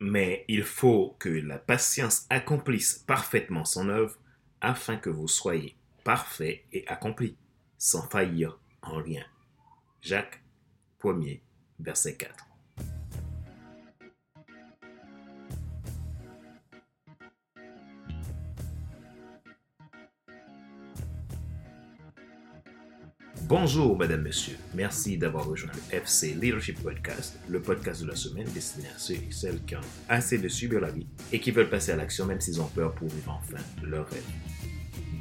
Mais il faut que la patience accomplisse parfaitement son œuvre afin que vous soyez parfait et accompli, sans faillir en rien. Jacques 1er, verset 4. Bonjour, Madame, Monsieur. Merci d'avoir rejoint le FC Leadership Podcast, le podcast de la semaine destiné à ceux et celles qui ont assez de subir la vie et qui veulent passer à l'action même s'ils ont peur pour vivre enfin leur rêve.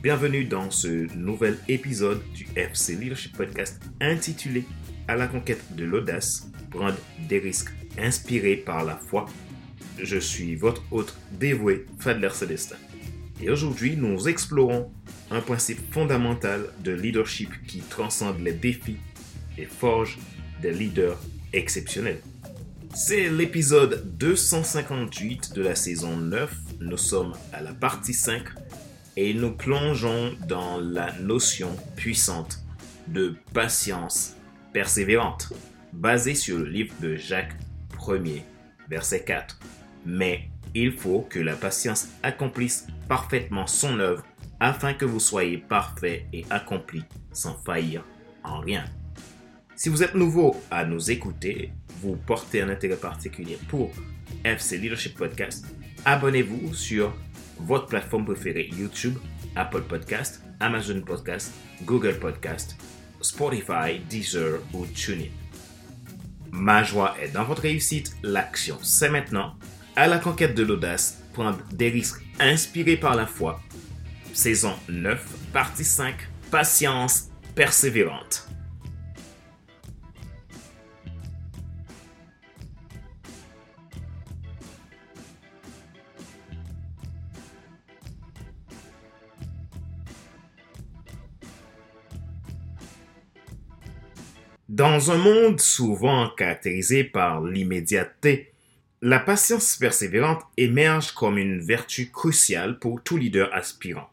Bienvenue dans ce nouvel épisode du FC Leadership Podcast intitulé À la conquête de l'audace, prendre des risques inspirés par la foi. Je suis votre hôte dévoué, Fadler Célestin. Et aujourd'hui, nous explorons un principe fondamental de leadership qui transcende les défis et forge des leaders exceptionnels. C'est l'épisode 258 de la saison 9. Nous sommes à la partie 5 et nous plongeons dans la notion puissante de patience persévérante, basée sur le livre de Jacques 1er, verset 4. Mais il faut que la patience accomplisse parfaitement son œuvre afin que vous soyez parfait et accompli sans faillir en rien. Si vous êtes nouveau à nous écouter, vous portez un intérêt particulier pour FC Leadership Podcast, abonnez-vous sur votre plateforme préférée YouTube, Apple Podcast, Amazon Podcast, Google Podcast, Spotify, Deezer ou TuneIn. Ma joie est dans votre réussite, l'action c'est maintenant, à la conquête de l'audace, prendre des risques inspirés par la foi saison 9, partie 5, patience persévérante. Dans un monde souvent caractérisé par l'immédiateté, la patience persévérante émerge comme une vertu cruciale pour tout leader aspirant.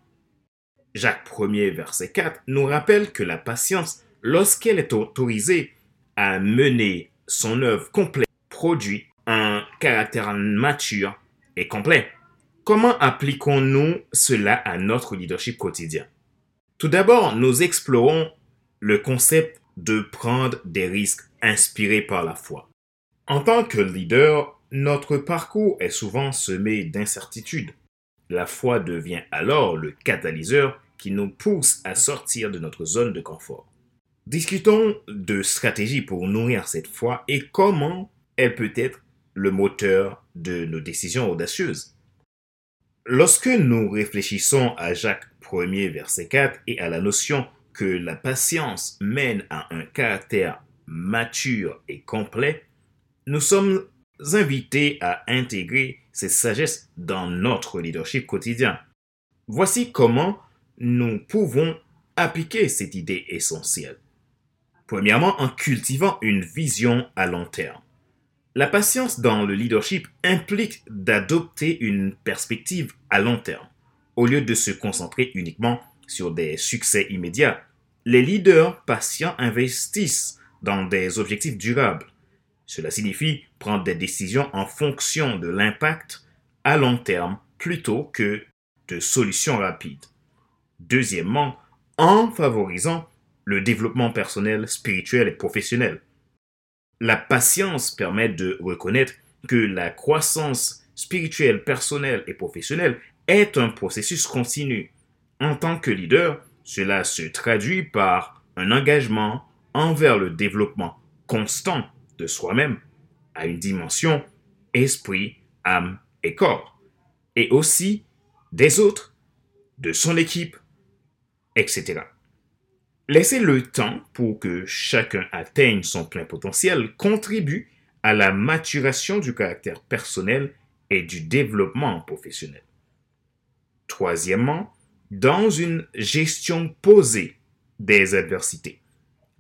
Jacques 1er, verset 4, nous rappelle que la patience, lorsqu'elle est autorisée à mener son œuvre complète, produit un caractère mature et complet. Comment appliquons-nous cela à notre leadership quotidien? Tout d'abord, nous explorons le concept de prendre des risques inspirés par la foi. En tant que leader, notre parcours est souvent semé d'incertitudes. La foi devient alors le catalyseur qui nous pousse à sortir de notre zone de confort. Discutons de stratégie pour nourrir cette foi et comment elle peut être le moteur de nos décisions audacieuses. Lorsque nous réfléchissons à Jacques 1er verset 4 et à la notion que la patience mène à un caractère mature et complet, nous sommes invités à intégrer cette sagesse dans notre leadership quotidien. Voici comment nous pouvons appliquer cette idée essentielle. Premièrement, en cultivant une vision à long terme. La patience dans le leadership implique d'adopter une perspective à long terme. Au lieu de se concentrer uniquement sur des succès immédiats, les leaders patients investissent dans des objectifs durables. Cela signifie prendre des décisions en fonction de l'impact à long terme plutôt que de solutions rapides. Deuxièmement, en favorisant le développement personnel, spirituel et professionnel. La patience permet de reconnaître que la croissance spirituelle, personnelle et professionnelle est un processus continu. En tant que leader, cela se traduit par un engagement envers le développement constant de soi-même à une dimension esprit, âme et corps, et aussi des autres, de son équipe, etc. Laisser le temps pour que chacun atteigne son plein potentiel contribue à la maturation du caractère personnel et du développement professionnel. Troisièmement, dans une gestion posée des adversités.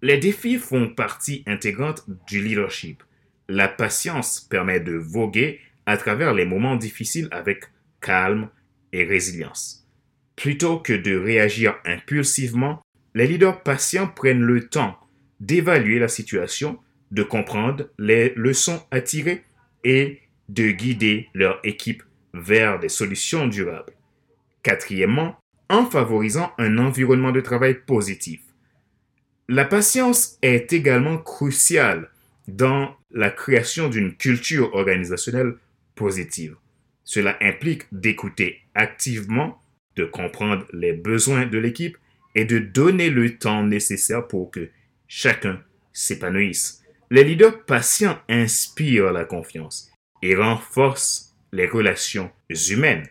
Les défis font partie intégrante du leadership. La patience permet de voguer à travers les moments difficiles avec calme et résilience. Plutôt que de réagir impulsivement, les leaders patients prennent le temps d'évaluer la situation, de comprendre les leçons à tirer et de guider leur équipe vers des solutions durables. Quatrièmement, en favorisant un environnement de travail positif. La patience est également cruciale dans la création d'une culture organisationnelle positive. Cela implique d'écouter activement, de comprendre les besoins de l'équipe et de donner le temps nécessaire pour que chacun s'épanouisse. Les leaders patients inspirent la confiance et renforcent les relations humaines.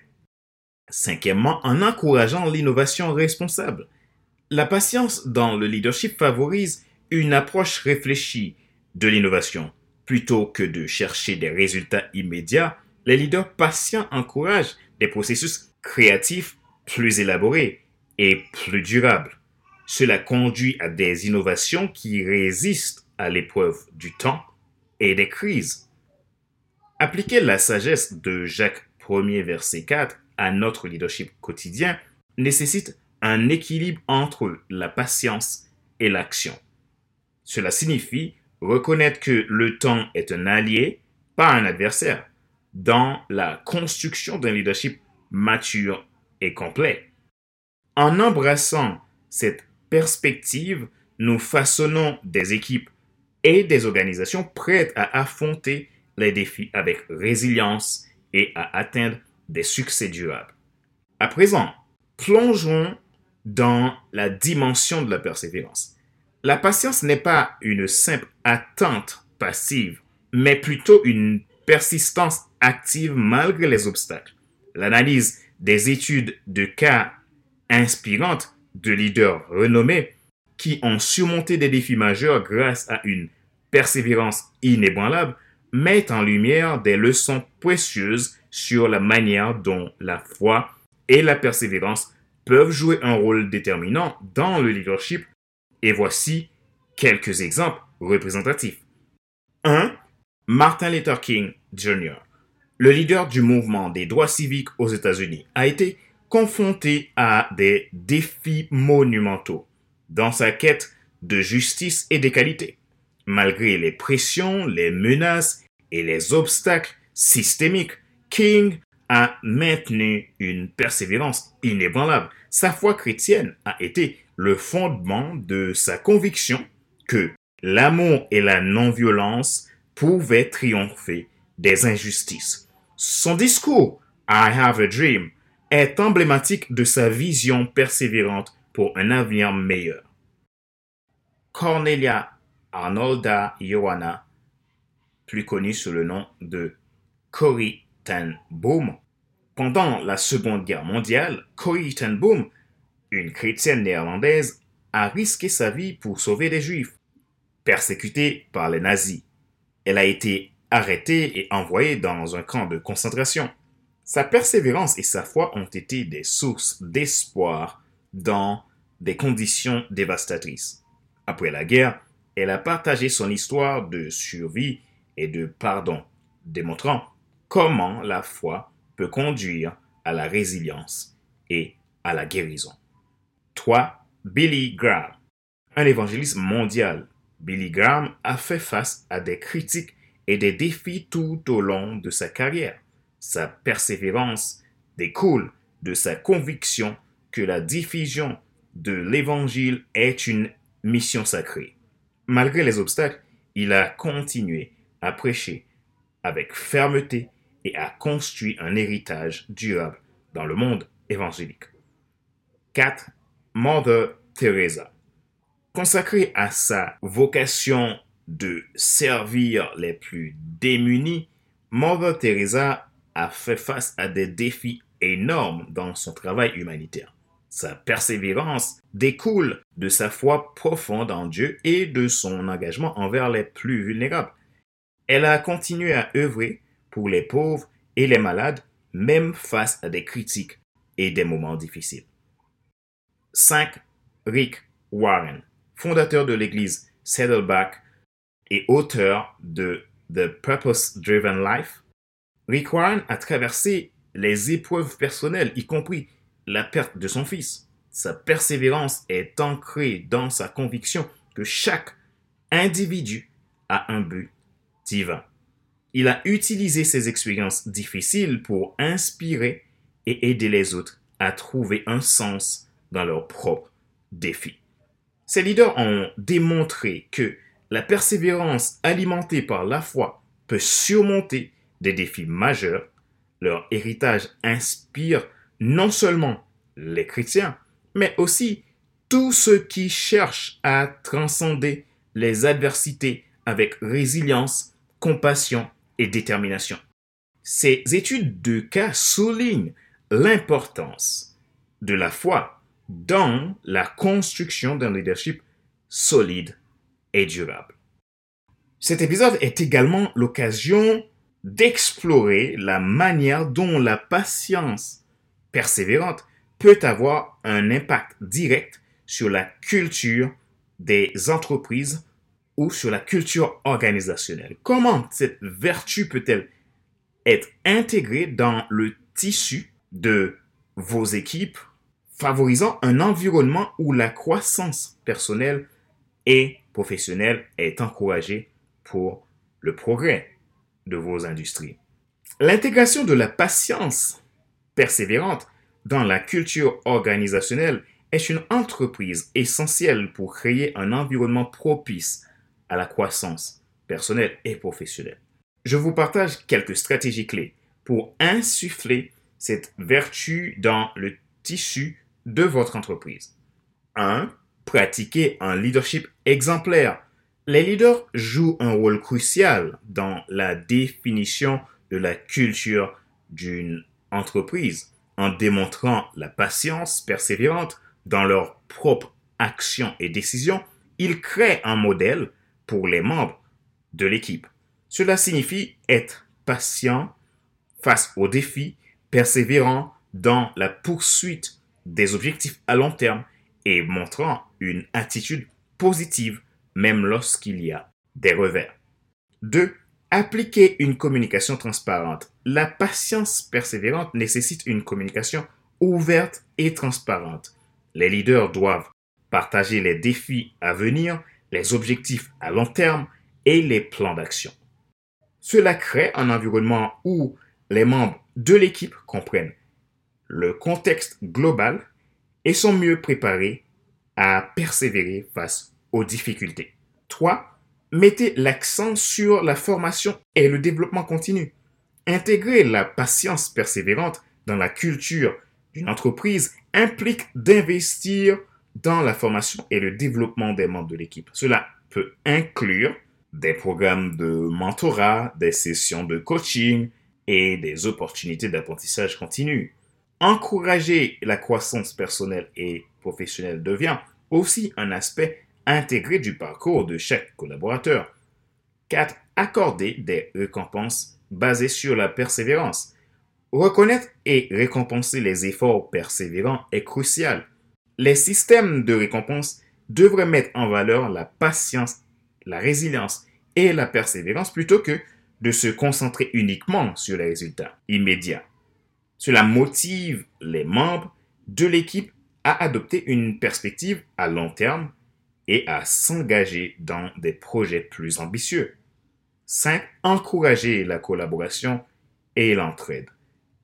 Cinquièmement, en encourageant l'innovation responsable. La patience dans le leadership favorise une approche réfléchie de l'innovation. Plutôt que de chercher des résultats immédiats, les leaders patients encouragent des processus créatifs plus élaborés et plus durables. Cela conduit à des innovations qui résistent à l'épreuve du temps et des crises. Appliquer la sagesse de Jacques 1er verset 4 à notre leadership quotidien nécessite un équilibre entre la patience et l'action. Cela signifie reconnaître que le temps est un allié, pas un adversaire, dans la construction d'un leadership mature et complet. En embrassant cette perspective, nous façonnons des équipes et des organisations prêtes à affronter les défis avec résilience et à atteindre des succès durables. À présent, plongeons dans la dimension de la persévérance. La patience n'est pas une simple attente passive, mais plutôt une persistance active malgré les obstacles. L'analyse des études de cas inspirantes de leaders renommés qui ont surmonté des défis majeurs grâce à une persévérance inébranlable met en lumière des leçons précieuses sur la manière dont la foi et la persévérance peuvent jouer un rôle déterminant dans le leadership et voici quelques exemples représentatifs. 1. Martin Luther King Jr., le leader du mouvement des droits civiques aux États-Unis, a été confronté à des défis monumentaux dans sa quête de justice et d'égalité. Malgré les pressions, les menaces et les obstacles systémiques, King a maintenu une persévérance inébranlable. Sa foi chrétienne a été le fondement de sa conviction que l'amour et la non-violence pouvaient triompher des injustices. Son discours I Have a Dream est emblématique de sa vision persévérante pour un avenir meilleur. Cornelia Arnolda Ioana, plus connue sous le nom de Corrie ten Boom, pendant la Seconde Guerre mondiale, Corrie ten Boom, une chrétienne néerlandaise, a risqué sa vie pour sauver des juifs, persécutés par les nazis. Elle a été arrêtée et envoyée dans un camp de concentration. Sa persévérance et sa foi ont été des sources d'espoir dans des conditions dévastatrices. Après la guerre, elle a partagé son histoire de survie et de pardon, démontrant comment la foi peut conduire à la résilience et à la guérison. 3. Billy Graham. Un évangéliste mondial, Billy Graham a fait face à des critiques et des défis tout au long de sa carrière. Sa persévérance découle de sa conviction que la diffusion de l'Évangile est une mission sacrée. Malgré les obstacles, il a continué à prêcher avec fermeté et a construit un héritage durable dans le monde évangélique. 4. Mother Teresa. Consacrée à sa vocation de servir les plus démunis, Mother Teresa a fait face à des défis énormes dans son travail humanitaire. Sa persévérance découle de sa foi profonde en Dieu et de son engagement envers les plus vulnérables. Elle a continué à œuvrer pour les pauvres et les malades, même face à des critiques et des moments difficiles. 5. Rick Warren, fondateur de l'église Saddleback et auteur de The Purpose Driven Life, Rick Warren a traversé les épreuves personnelles, y compris la perte de son fils. Sa persévérance est ancrée dans sa conviction que chaque individu a un but divin. Il a utilisé ses expériences difficiles pour inspirer et aider les autres à trouver un sens dans leurs propres défis. Ces leaders ont démontré que la persévérance alimentée par la foi peut surmonter des défis majeurs. Leur héritage inspire non seulement les chrétiens, mais aussi tous ceux qui cherchent à transcender les adversités avec résilience, compassion et détermination. Ces études de cas soulignent l'importance de la foi dans la construction d'un leadership solide et durable. Cet épisode est également l'occasion d'explorer la manière dont la patience persévérante peut avoir un impact direct sur la culture des entreprises ou sur la culture organisationnelle. Comment cette vertu peut-elle être intégrée dans le tissu de vos équipes, favorisant un environnement où la croissance personnelle et professionnelle est encouragée pour le progrès de vos industries? L'intégration de la patience persévérante dans la culture organisationnelle est une entreprise essentielle pour créer un environnement propice la croissance personnelle et professionnelle. Je vous partage quelques stratégies clés pour insuffler cette vertu dans le tissu de votre entreprise. 1. Pratiquez un leadership exemplaire. Les leaders jouent un rôle crucial dans la définition de la culture d'une entreprise en démontrant la patience persévérante dans leurs propres actions et décisions, ils créent un modèle pour les membres de l'équipe. Cela signifie être patient face aux défis, persévérant dans la poursuite des objectifs à long terme et montrant une attitude positive même lorsqu'il y a des revers. 2. Appliquer une communication transparente. La patience persévérante nécessite une communication ouverte et transparente. Les leaders doivent partager les défis à venir, les objectifs à long terme et les plans d'action. Cela crée un environnement où les membres de l'équipe comprennent le contexte global et sont mieux préparés à persévérer face aux difficultés. 3 mettez l'accent sur la formation et le développement continu. Intégrer la patience persévérante dans la culture d'une entreprise implique d'investir dans la formation et le développement des membres de l'équipe. Cela peut inclure des programmes de mentorat, des sessions de coaching et des opportunités d'apprentissage continu. Encourager la croissance personnelle et professionnelle devient aussi un aspect intégré du parcours de chaque collaborateur. 4. Accorder des récompenses basées sur la persévérance. Reconnaître et récompenser les efforts persévérants est crucial. Les systèmes de récompense devraient mettre en valeur la patience, la résilience et la persévérance plutôt que de se concentrer uniquement sur les résultats immédiats. Cela motive les membres de l'équipe à adopter une perspective à long terme et à s'engager dans des projets plus ambitieux. 5. Encourager la collaboration et l'entraide.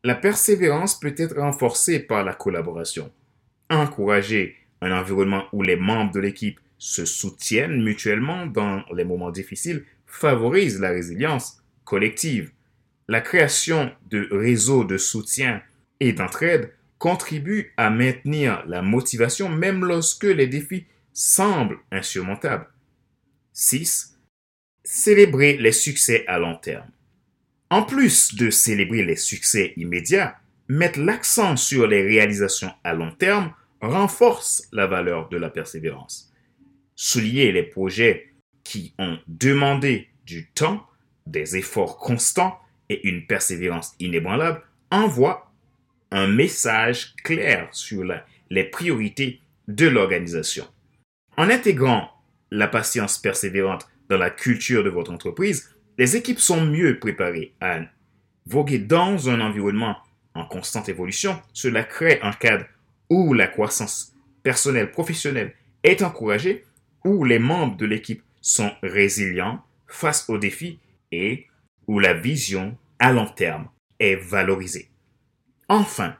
La persévérance peut être renforcée par la collaboration. Encourager un environnement où les membres de l'équipe se soutiennent mutuellement dans les moments difficiles favorise la résilience collective. La création de réseaux de soutien et d'entraide contribue à maintenir la motivation même lorsque les défis semble insurmontable. 6. Célébrer les succès à long terme. En plus de célébrer les succès immédiats, mettre l'accent sur les réalisations à long terme renforce la valeur de la persévérance. Souligner les projets qui ont demandé du temps, des efforts constants et une persévérance inébranlable envoie un message clair sur les priorités de l'organisation. En intégrant la patience persévérante dans la culture de votre entreprise, les équipes sont mieux préparées à voguer dans un environnement en constante évolution. Cela crée un cadre où la croissance personnelle, professionnelle est encouragée, où les membres de l'équipe sont résilients face aux défis et où la vision à long terme est valorisée. Enfin,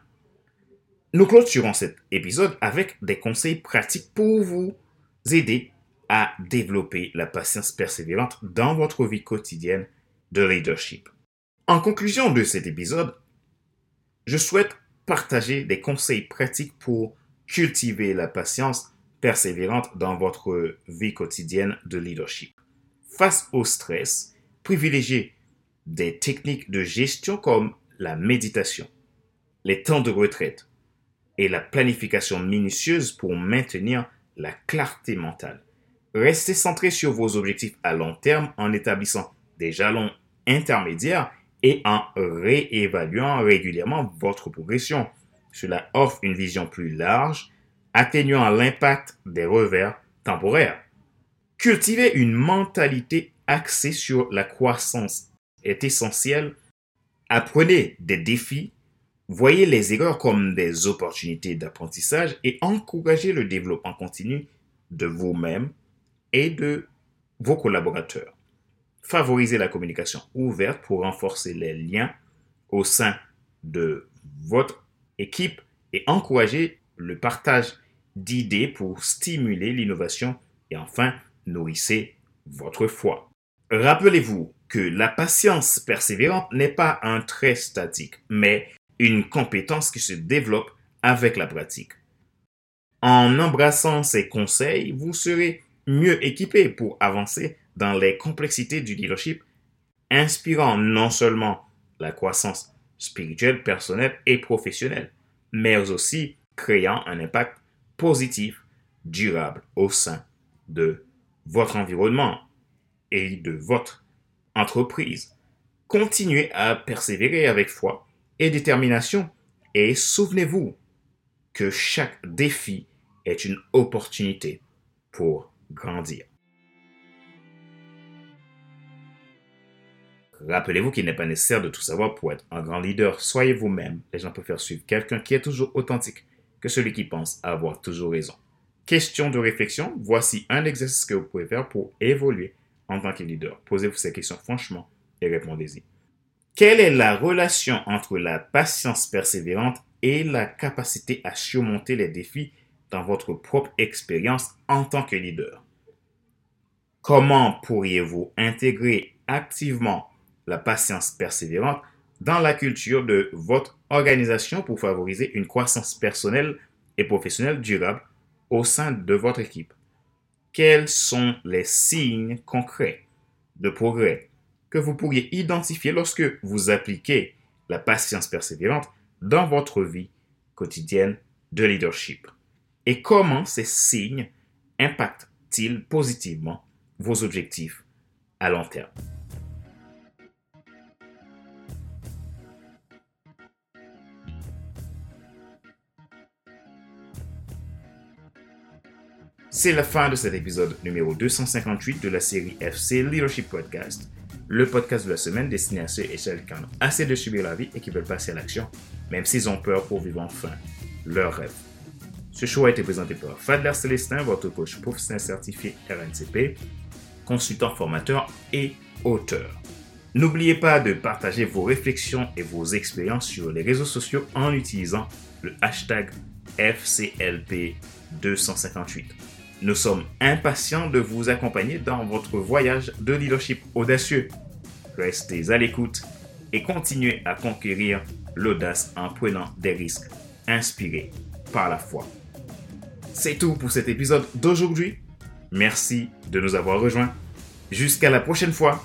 nous clôturons cet épisode avec des conseils pratiques pour vous aider à développer la patience persévérante dans votre vie quotidienne de leadership. En conclusion de cet épisode, je souhaite partager des conseils pratiques pour cultiver la patience persévérante dans votre vie quotidienne de leadership. Face au stress, privilégiez des techniques de gestion comme la méditation, les temps de retraite et la planification minutieuse pour maintenir la clarté mentale. Restez centré sur vos objectifs à long terme en établissant des jalons intermédiaires et en réévaluant régulièrement votre progression. Cela offre une vision plus large, atténuant l'impact des revers temporaires. Cultiver une mentalité axée sur la croissance est essentiel. Apprenez des défis, voyez les erreurs comme des opportunités d'apprentissage et encouragez le développement continu de vous-même et de vos collaborateurs. Favorisez la communication ouverte pour renforcer les liens au sein de votre équipe et encourager le partage d'idées pour stimuler l'innovation et enfin nourrissez votre foi. Rappelez-vous que la patience persévérante n'est pas un trait statique, mais une compétence qui se développe avec la pratique. En embrassant ces conseils, vous serez mieux équipé pour avancer dans les complexités du leadership, inspirant non seulement la croissance spirituelle, personnelle et professionnelle, mais aussi créant un impact positif, durable au sein de votre environnement et de votre entreprise. Continuez à persévérer avec foi et détermination et souvenez-vous que chaque défi est une opportunité pour grandir. Rappelez-vous qu'il n'est pas nécessaire de tout savoir pour être un grand leader. Soyez vous-même. Les gens préfèrent suivre quelqu'un qui est toujours authentique que celui qui pense avoir toujours raison. Question de réflexion, voici un exercice que vous pouvez faire pour évoluer en tant que leader. Posez-vous ces questions franchement et répondez-y. Quelle est la relation entre la patience persévérante et la capacité à surmonter les défis dans votre propre expérience en tant que leader? Comment pourriez-vous intégrer activement la patience persévérante dans la culture de votre organisation pour favoriser une croissance personnelle et professionnelle durable au sein de votre équipe. Quels sont les signes concrets de progrès que vous pourriez identifier lorsque vous appliquez la patience persévérante dans votre vie quotidienne de leadership? Et comment ces signes impactent-ils positivement vos objectifs à long terme? C'est la fin de cet épisode numéro 258 de la série FC Leadership Podcast, le podcast de la semaine destiné à ceux et celles qui ont assez de subir la vie et qui veulent passer à l'action, même s'ils ont peur pour vivre enfin leur rêve. Ce show a été présenté par Fadler Célestin, votre coach professionnel certifié RNCP, consultant formateur et auteur. N'oubliez pas de partager vos réflexions et vos expériences sur les réseaux sociaux en utilisant le hashtag FCLP258. Nous sommes impatients de vous accompagner dans votre voyage de leadership audacieux. Restez à l'écoute et continuez à conquérir l'audace en prenant des risques inspirés par la foi. C'est tout pour cet épisode d'aujourd'hui. Merci de nous avoir rejoints. Jusqu'à la prochaine fois,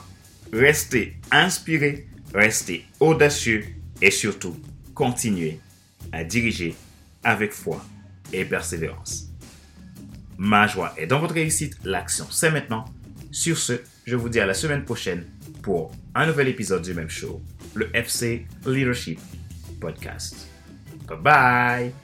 restez inspirés, restez audacieux et surtout continuez à diriger avec foi et persévérance. Ma joie est dans votre réussite. L'action, c'est maintenant. Sur ce, je vous dis à la semaine prochaine pour un nouvel épisode du même show, le FC Leadership Podcast. Bye bye!